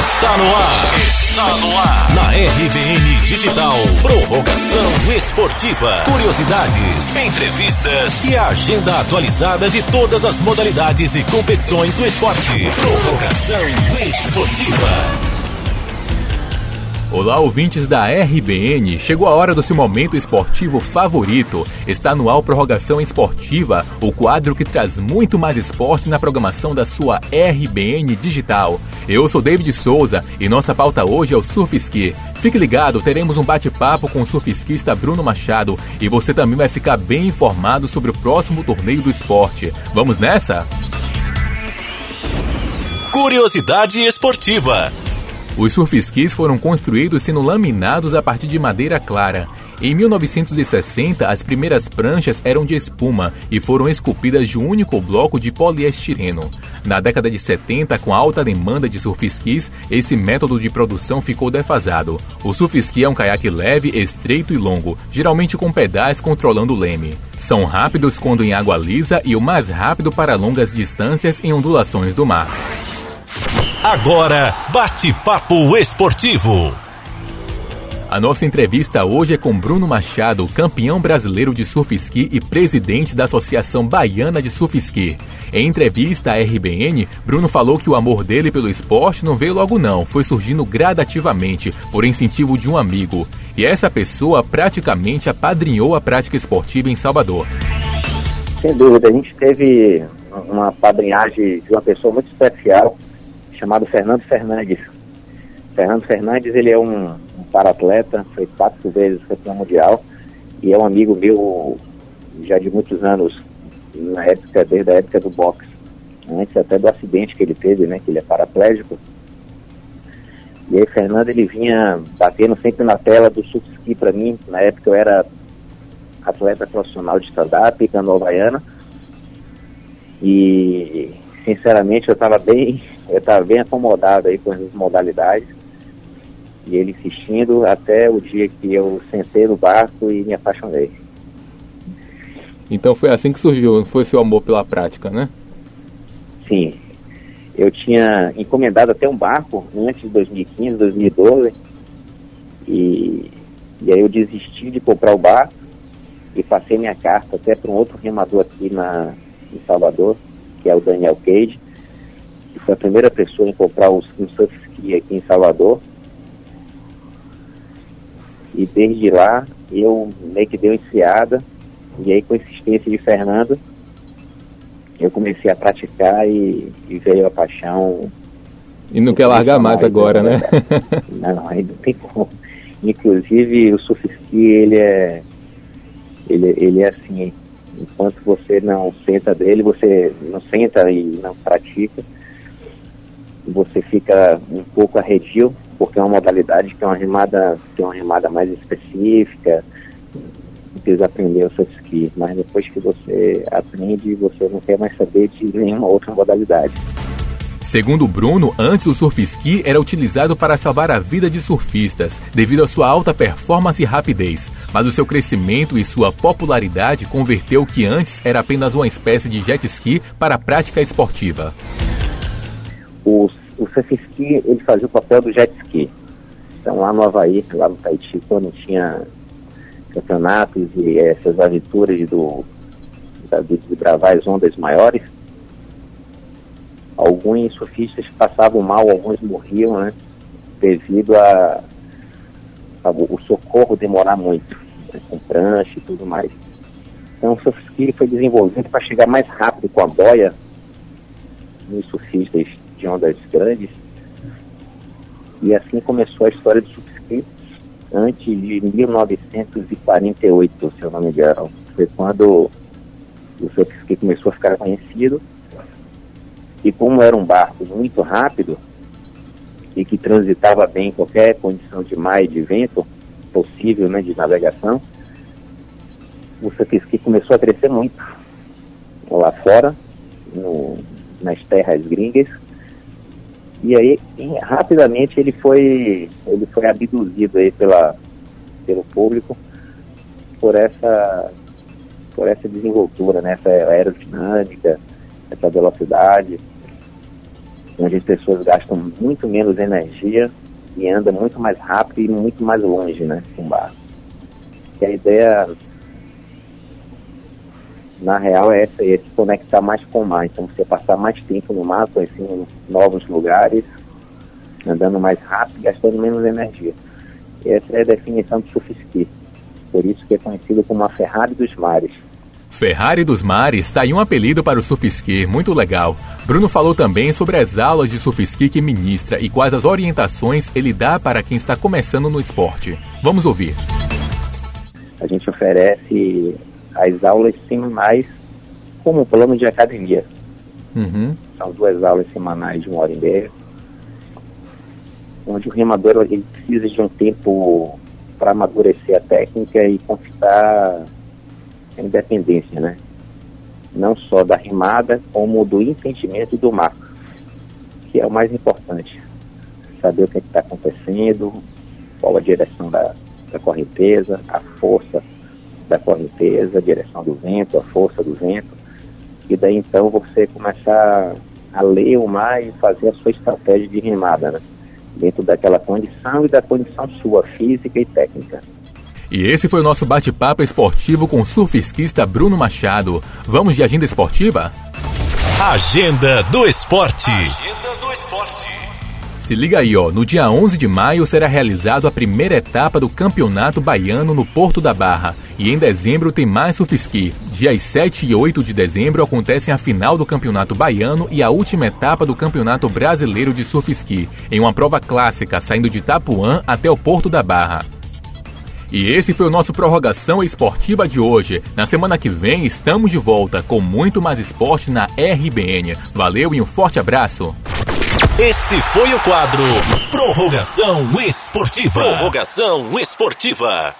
Está no ar. Está no ar. Na RBN Digital. Prorrogação esportiva. Curiosidades, entrevistas e a agenda atualizada de todas as modalidades e competições do esporte. Prorrogação esportiva. Olá, ouvintes da RBN. Chegou a hora do seu momento esportivo favorito. Está no ar Prorrogação Esportiva, o quadro que traz muito mais esporte na programação da sua RBN Digital. Eu sou David Souza e nossa pauta hoje é o Surf Ski. Fique ligado, teremos um bate-papo com o surfisquista Bruno Machado e você também vai ficar bem informado sobre o próximo torneio do esporte. Vamos nessa? Curiosidade esportiva. Os surfskis foram construídos sendo laminados a partir de madeira clara. Em 1960, as primeiras pranchas eram de espuma e foram esculpidas de um único bloco de poliestireno. Na década de 70, com a alta demanda de surfskis, esse método de produção ficou defasado. O surfski é um caiaque leve, estreito e longo, geralmente com pedais controlando o leme. São rápidos quando em água lisa e o mais rápido para longas distâncias em ondulações do mar. Agora, bate-papo esportivo. A nossa entrevista hoje é com Bruno Machado, campeão brasileiro de surf ski e presidente da Associação Baiana de Surf Ski. Em entrevista à RBN, Bruno falou que o amor dele pelo esporte não veio logo não, foi surgindo gradativamente, por incentivo de um amigo. E essa pessoa praticamente apadrinhou a prática esportiva em Salvador. Sem dúvida, a gente teve uma padrinhagem de uma pessoa muito especial, chamado Fernando Fernandes. Fernando Fernandes, ele é um, um para-atleta, foi quatro vezes campeão mundial e é um amigo meu já de muitos anos, na época, desde a época do boxe, antes até do acidente que ele teve, né, que ele é paraplégico. E aí Fernando, ele vinha batendo sempre na tela do surf ski para mim, na época eu era atleta profissional de stand-up, canoa havaiana, e sinceramente eu estava bem eu estava bem acomodado aí com as modalidades e ele insistindo até o dia que eu sentei no barco e me apaixonei. Então foi assim que surgiu, foi seu amor pela prática, né? Sim. Eu tinha encomendado até um barco antes de 2015, 2012 e, e aí eu desisti de comprar o barco e passei minha carta até para um outro remador aqui na, em Salvador, que é o Daniel Cage que foi a primeira pessoa em comprar um, surf ski aqui em Salvador. E desde lá eu meio que dei uma enfiada, e aí com a insistência de Fernando, eu comecei a praticar e, e veio a paixão. E não quer largar mais, mais agora, né? Não, ainda tem como. Inclusive o surf ski, ele é, ele, ele é assim, enquanto você não senta dele, você não senta e não pratica, você fica um pouco arredio, porque é uma modalidade que é uma remada, que é uma remada mais específica, precisa aprender o ski, mas depois que você aprende, você não quer mais saber de nenhuma outra modalidade. Segundo Bruno, antes o surf ski era utilizado para salvar a vida de surfistas, devido à sua alta performance e rapidez. Mas o seu crescimento e sua popularidade converteu o que antes era apenas uma espécie de jet ski para a prática esportiva o, o surf ski ele fazia o papel do jet ski. Então lá no Havaí, lá no Tahiti, quando tinha campeonatos e essas aventuras do, da, de gravar as ondas maiores, alguns surfistas passavam mal, alguns morriam, né? Devido a, a o socorro demorar muito, né, com prancha e tudo mais. Então o surf foi desenvolvido para chegar mais rápido com a boia nos surfistas de ondas grandes. E assim começou a história do subscrito antes de 1948, se eu não me engano. Foi quando o subscrito começou a ficar conhecido. E como era um barco muito rápido e que transitava bem em qualquer condição de mar e de vento possível né, de navegação, o surf começou a crescer muito lá fora, no, nas terras gringas, e aí, rapidamente, ele foi, ele foi abduzido aí pela, pelo público por essa, por essa desenvoltura, né? essa aerodinâmica, essa velocidade. onde as pessoas gastam muito menos energia e andam muito mais rápido e muito mais longe, né, com barco. E a ideia, na real, é essa, é se conectar mais com o mar. Então, você passar mais tempo no mar, conhecendo novos lugares, andando mais rápido, gastando menos energia. Essa é a definição surf ski. Por isso que é conhecido como a Ferrari dos mares. Ferrari dos Mares está aí um apelido para o surf ski, muito legal. Bruno falou também sobre as aulas de surf ski que ministra e quais as orientações ele dá para quem está começando no esporte. Vamos ouvir. A gente oferece as aulas semanais como plano de academia. Uhum. São duas aulas semanais de uma hora e meia, onde o remador ele precisa de um tempo para amadurecer a técnica e conquistar independência, né? Não só da rimada, como do entendimento do mar, que é o mais importante. Saber o que é está acontecendo, qual a direção da, da correnteza, a força da correnteza, a direção do vento, a força do vento. E daí então você começar a ler o mar e fazer a sua estratégia de rimada, né? Dentro daquela condição e da condição sua, física e técnica. E esse foi o nosso bate-papo esportivo com o surfisquista Bruno Machado. Vamos de agenda esportiva? Agenda do esporte. Agenda do esporte. Se liga aí, ó. No dia 11 de maio será realizado a primeira etapa do Campeonato Baiano no Porto da Barra. E em dezembro tem mais surfisqui. Dias 7 e 8 de dezembro acontecem a final do Campeonato Baiano e a última etapa do Campeonato Brasileiro de Surfisqui, em uma prova clássica saindo de Itapuã até o Porto da Barra. E esse foi o nosso Prorrogação Esportiva de hoje. Na semana que vem estamos de volta com muito mais esporte na RBN. Valeu e um forte abraço. Esse foi o quadro Prorrogação Esportiva. Prorrogação Esportiva.